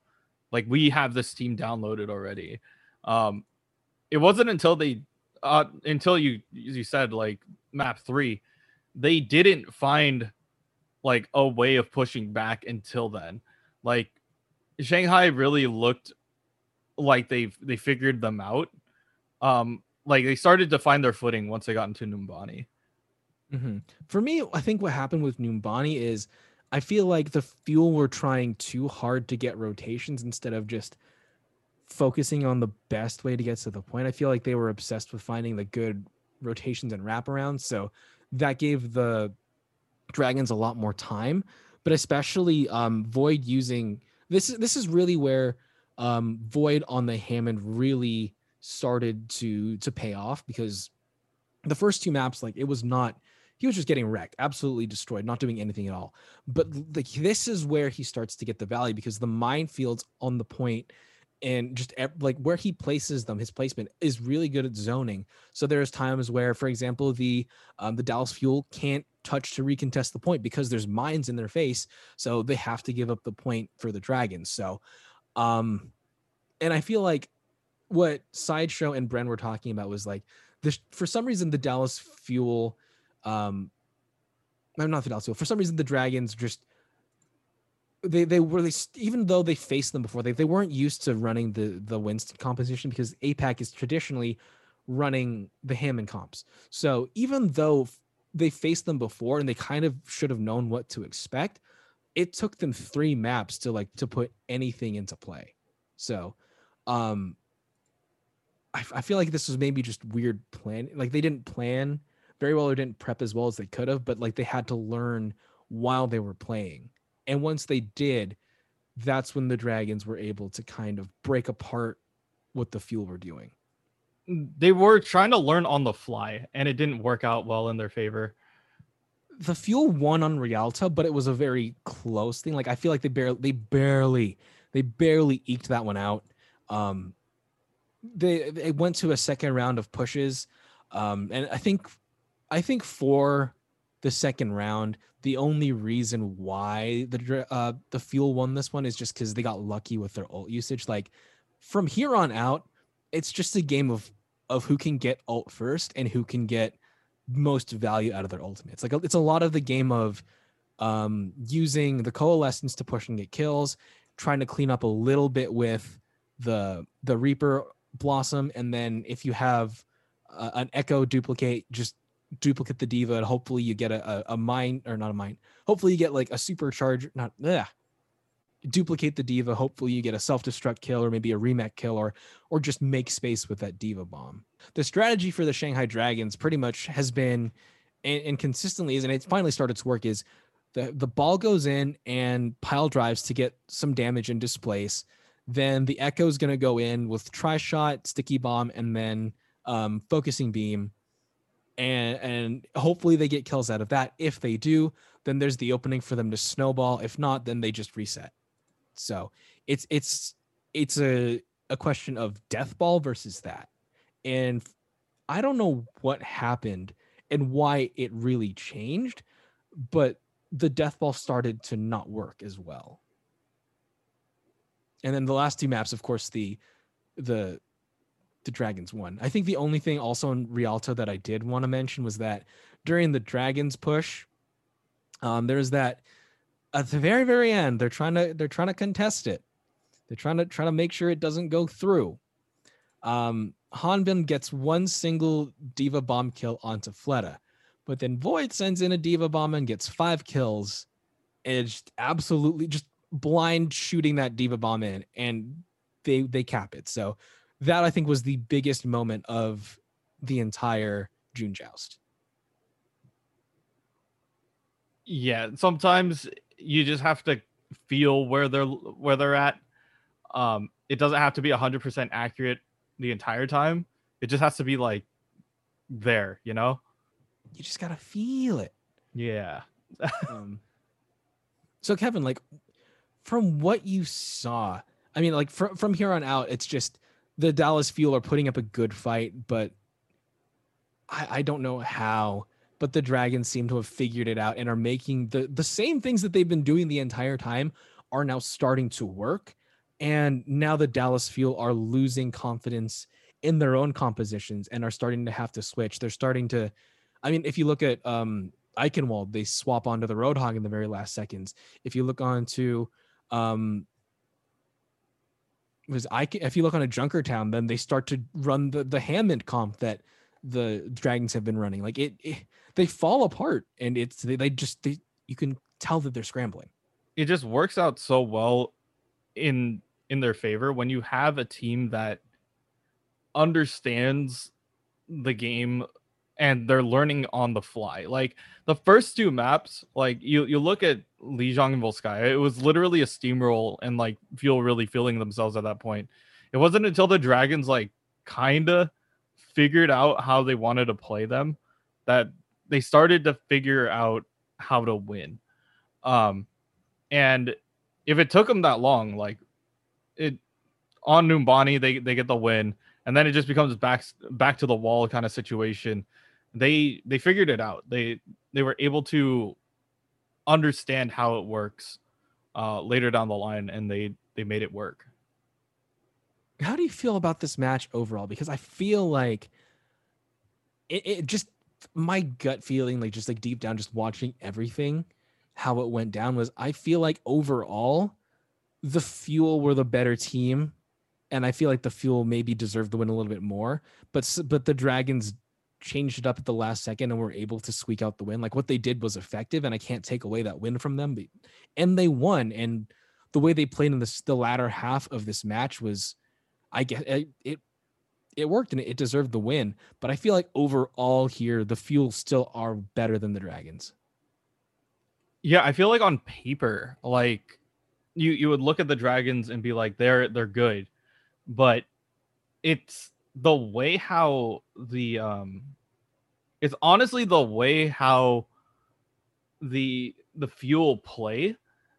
like we have this team downloaded already. Um, it wasn't until they uh until you as you said like map three, they didn't find like a way of pushing back until then. Like Shanghai really looked like they they figured them out. Um, like they started to find their footing once they got into Numbani. Mm-hmm. For me, I think what happened with Numbani is I feel like the fuel were trying too hard to get rotations instead of just focusing on the best way to get to the point. I feel like they were obsessed with finding the good rotations and wraparounds. So that gave the dragons a lot more time. But especially um, Void using this is this is really where um, Void on the Hammond really started to to pay off because the first two maps like it was not he was just getting wrecked, absolutely destroyed, not doing anything at all. But like this is where he starts to get the value because the minefields on the point and just like where he places them, his placement is really good at zoning. So there's times where, for example, the um, the Dallas Fuel can't touch to recontest the point because there's mines in their face, so they have to give up the point for the dragons. So, um, and I feel like what sideshow and Bren were talking about was like this for some reason the Dallas Fuel um I'm not Fidelcio. For some reason, the Dragons just they they were they, even though they faced them before, they, they weren't used to running the the Winston composition because APAC is traditionally running the Hammond comps. So even though they faced them before and they kind of should have known what to expect. It took them three maps to like to put anything into play. So, um, I, I feel like this was maybe just weird plan. Like they didn't plan very well or didn't prep as well as they could have, but like they had to learn while they were playing. And once they did, that's when the dragons were able to kind of break apart what the fuel were doing. They were trying to learn on the fly, and it didn't work out well in their favor. The fuel won on Rialto, but it was a very close thing. Like I feel like they barely, they barely, they barely eked that one out. Um, they they went to a second round of pushes, um, and I think, I think for the second round, the only reason why the uh, the fuel won this one is just because they got lucky with their ult usage. Like from here on out, it's just a game of of who can get ult first and who can get most value out of their ultimates. Like it's a lot of the game of um, using the coalescence to push and get kills, trying to clean up a little bit with the the Reaper blossom, and then if you have uh, an Echo duplicate, just duplicate the D.Va and hopefully you get a, a, a mine or not a mine. Hopefully you get like a supercharger, not yeah, duplicate the D.Va. Hopefully you get a self-destruct kill or maybe a remech kill or or just make space with that D.Va bomb. The strategy for the Shanghai Dragons pretty much has been and, and consistently is, and it's finally started to work, is the, the ball goes in and pile drives to get some damage and displace. Then the Echo is going to go in with Tri-Shot, sticky bomb, and then um, focusing beam. And, and hopefully they get kills out of that. If they do, then there's the opening for them to snowball. If not, then they just reset. So it's it's it's a a question of death ball versus that. And I don't know what happened and why it really changed, but the death ball started to not work as well. And then the last two maps, of course, the the the dragons won. I think the only thing also in Rialto that I did want to mention was that during the dragons push, um, there's that at the very very end they're trying to they're trying to contest it. They're trying to try to make sure it doesn't go through. Um hanbin gets one single D.Va bomb kill onto fleta but then void sends in a D.Va bomb and gets five kills and it's absolutely just blind shooting that D.Va bomb in and they they cap it. So that i think was the biggest moment of the entire june joust yeah sometimes you just have to feel where they're where they're at. Um, it doesn't have to be hundred percent accurate the entire time. It just has to be like there, you know. You just gotta feel it. Yeah. [laughs] um, so Kevin, like, from what you saw, I mean, like from from here on out, it's just the Dallas Fuel are putting up a good fight, but I, I don't know how but the dragons seem to have figured it out and are making the the same things that they've been doing the entire time are now starting to work. And now the Dallas Fuel are losing confidence in their own compositions and are starting to have to switch. They're starting to I mean if you look at um Eichenwald they swap onto the Roadhog in the very last seconds. If you look on to um was I if you look on a Junkertown, then they start to run the the Hammond comp that the dragons have been running. Like it, it they fall apart, and it's they, they just they you can tell that they're scrambling. It just works out so well in in their favor when you have a team that understands the game and they're learning on the fly. Like the first two maps, like you you look at Lijiang and Volskaya, it was literally a steamroll and like feel really feeling themselves at that point. It wasn't until the Dragons like kinda figured out how they wanted to play them that they started to figure out how to win. Um, and if it took them that long, like it on Numbani, they they get the win, and then it just becomes back back to the wall kind of situation. They they figured it out. They they were able to understand how it works uh, later down the line, and they they made it work how do you feel about this match overall? Because I feel like it, it just my gut feeling, like just like deep down, just watching everything, how it went down was I feel like overall the fuel were the better team. And I feel like the fuel maybe deserved the win a little bit more, but but the dragons changed it up at the last second and were able to squeak out the win. Like what they did was effective, and I can't take away that win from them. But, and they won, and the way they played in this, the latter half of this match was, I guess it, it it worked and it deserved the win. But I feel like overall here, the Fuel still are better than the Dragons. Yeah, I feel like on paper, like you you would look at the Dragons and be like, they're they're good, but it's the way how the um it's honestly the way how the the fuel play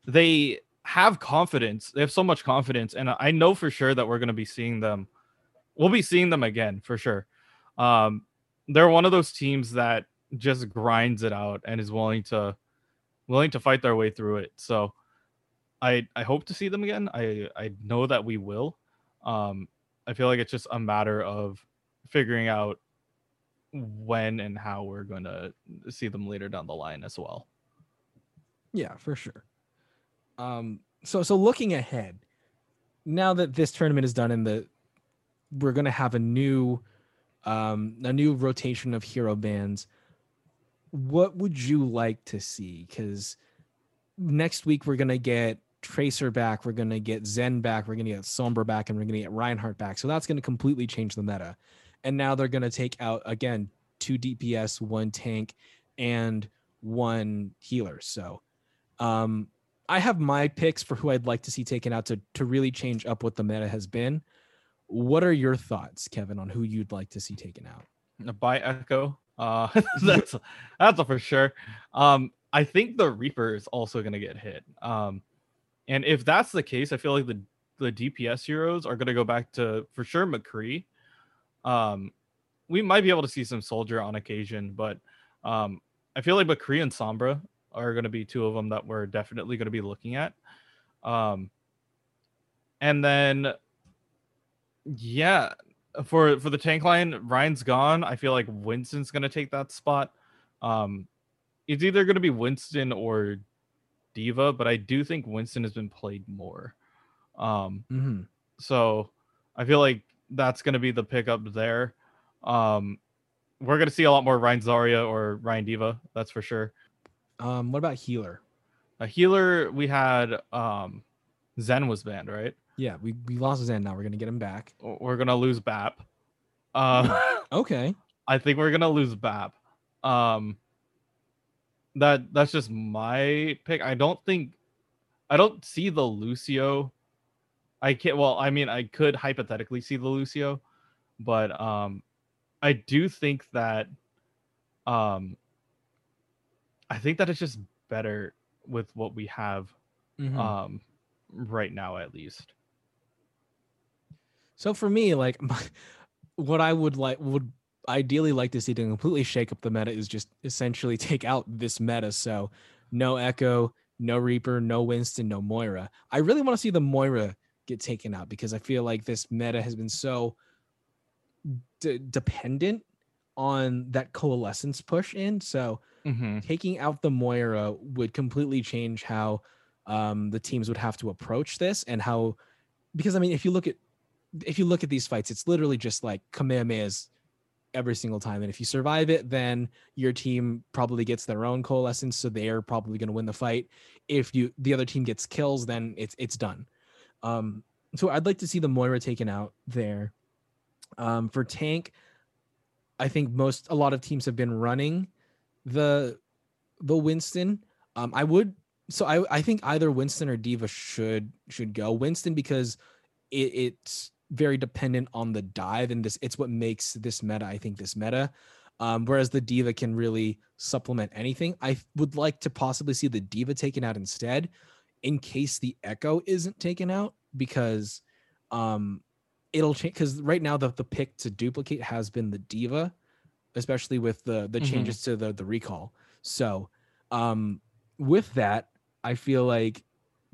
they have confidence they have so much confidence and i know for sure that we're going to be seeing them we'll be seeing them again for sure. Um they're one of those teams that just grinds it out and is willing to willing to fight their way through it. So i i hope to see them again. I i know that we will. Um I feel like it's just a matter of figuring out when and how we're going to see them later down the line as well. Yeah, for sure. Um, so so looking ahead, now that this tournament is done and the we're going to have a new um, a new rotation of hero bands. What would you like to see? Because next week we're going to get Tracer back, we're going to get Zen back, we're going to get Sombra back, and we're going to get Reinhardt back. So that's going to completely change the meta. And now they're going to take out, again, two DPS, one tank, and one healer. So um, I have my picks for who I'd like to see taken out to, to really change up what the meta has been. What are your thoughts, Kevin, on who you'd like to see taken out? By Echo. Uh, [laughs] that's that's for sure. Um, I think the Reaper is also to get hit. Um, and if that's the case, I feel like the the DPS heroes are going to go back to for sure McCree. Um, we might be able to see some Soldier on occasion, but um, I feel like McCree and Sombra are going to be two of them that we're definitely going to be looking at. Um, and then, yeah, for for the tank line, Rein's gone. I feel like Winston's going to take that spot. Um, it's either going to be Winston or D.Va, but I do think Winston has been played more. Um, mm-hmm. so I feel like that's going to be the pickup there. Um, we're going to see a lot more Rein Zarya or Rein D.Va, that's for sure. Um, what about healer? A healer, we had um, Zen was banned, right? Yeah, we, we lost Zen. Now we're gonna get him back. We're gonna lose Bap. Um, [laughs] okay. I think we're gonna lose Bap. Um, that that's just my pick. I don't think I don't see the Lucio. I can't well, I mean I could hypothetically see the Lucio, but um I do think that um I think that it's just better with what we have mm-hmm. um right now at least. So for me, like [laughs] my, what I would like would ideally like to see to completely shake up the meta is just essentially [laughs] take out this meta. So no Echo, no Reaper, no Winston, no Moira. I really want to see the Moira get taken out because I feel like this meta has been so d- dependent on that coalescence push in. So mm-hmm. taking out the Moira would completely change how um, the teams would have to approach this and how because I mean if you look at if you look at these fights, it's literally just like Kamehamehas every single time. And if you survive it, then your team probably gets their own coalescence, so they're probably going to win the fight. If you the other team gets kills, then it's it's done. Um, so I'd like to see the Moira taken out there. Um, for tank, I think most a lot of teams have been running the the Winston. Um, I would so I I think either Winston or D.Va should should go Winston because it, it's very dependent on the dive and this it's what makes this meta i think this meta. Um, whereas the D.Va can really supplement anything. I would like to possibly see the D.Va taken out instead in case the echo isn't taken out because um it'll change because right now the, the pick to duplicate has been the D.Va especially with the the mm-hmm. changes to the the recall. So um with that i feel like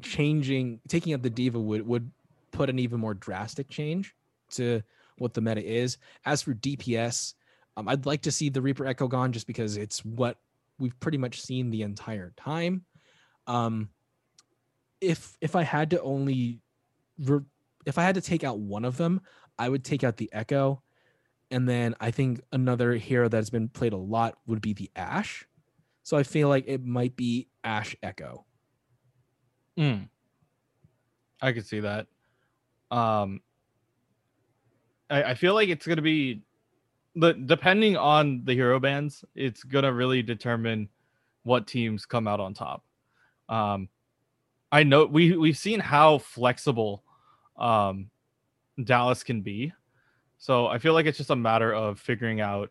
changing taking out the D.Va would would put an even more drastic change to what the meta is. As for DPS, um, I'd like to see the Reaper Echo gone just because it's what we've pretty much seen the entire time. Um, if if I had to only re- if I had to take out one of them, I would take out the Echo. And then I think another hero that's been played a lot would be the Ashe. So I feel like it might be Ashe Echo. Mm. I could see that. Um, I, I feel like it's gonna be the depending on the hero bands, it's gonna really determine what teams come out on top. Um, I know we we've seen how flexible um, Dallas can be, so I feel like it's just a matter of figuring out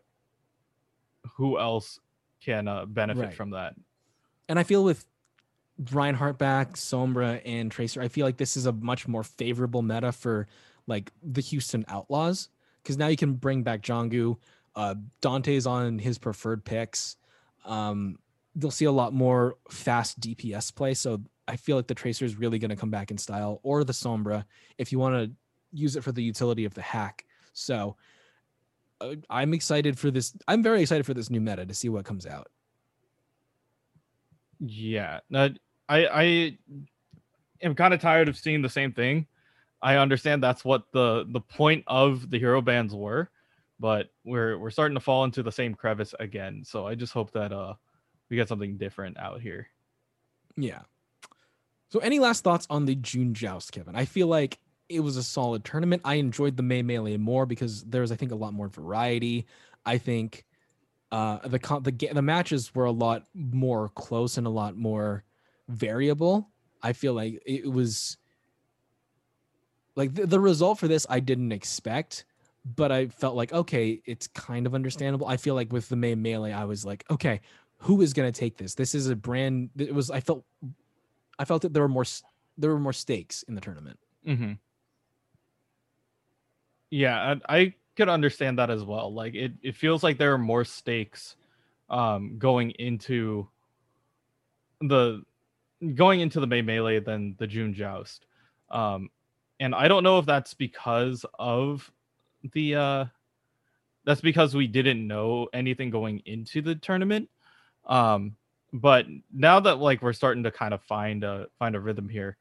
who else can uh, benefit Right. from that. And I feel with Reinhardt back, Sombra, and Tracer, I feel like this is a much more favorable meta for like the Houston Outlaws because now you can bring back Jongu. Uh, Danteh's on his preferred picks. Um, they'll see a lot more fast DPS play. So I feel like the Tracer is really going to come back in style, or the Sombra if you want to use it for the utility of the hack. So uh, I'm excited for this. I'm very excited for this new meta to see what comes out. Yeah, I I am kind of tired of seeing the same thing. I understand that's what the the point of the hero bands were, but we're we're starting to fall into the same crevice again. So I just hope that uh we get something different out here. Yeah. So, any last thoughts on the June joust, Kevin? I feel like it was a solid tournament. I enjoyed the May Melee more because there was, I think, a lot more variety. I think uh, the the the matches were a lot more close and a lot more variable. I feel like it was like the, the result for this I didn't expect, but I felt like okay, it's kind of understandable. I feel like with the May Melee, I was like, okay, who is going to take this? This is a brand. It was. I felt. I felt that there were more. There were more stakes in the tournament. Mm-hmm. Yeah, I, I could understand that as well. Like it, it feels like there are more stakes um, going into the going into the May Melee than the June Joust. Um, and I don't know if that's because of the uh, that's because we didn't know anything going into the tournament. Um, but now that like we're starting to kind of find a find a rhythm here,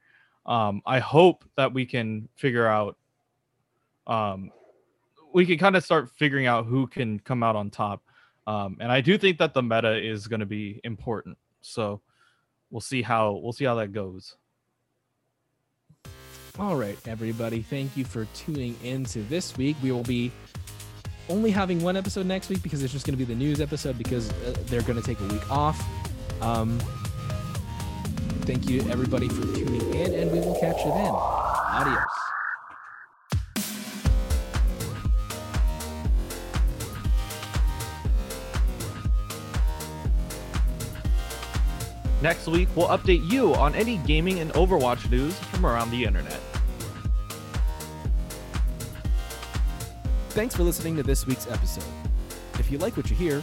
um, I hope that we can figure out um, we can kind of start figuring out who can come out on top. Um, and I do think that the meta is going to be important. So we'll see how we'll see how that goes. All right, everybody. Thank you for tuning in to this week. We will be only having one episode next week because it's just going to be the news episode because uh, they're going to take a week off. Um, thank you, everybody, for tuning in, and we will catch you then. Adios. Next week, we'll update you on any gaming and Overwatch news from around the internet. Thanks for listening to this week's episode. If you like what you hear,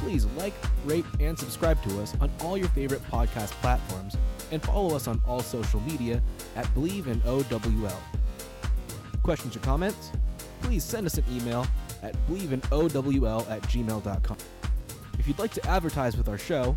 please like, rate, and subscribe to us on all your favorite podcast platforms and follow us on all social media at Bleav in OWL. Questions or comments? Please send us an email at bleavinowl at gmail.com. If you'd like to advertise with our show,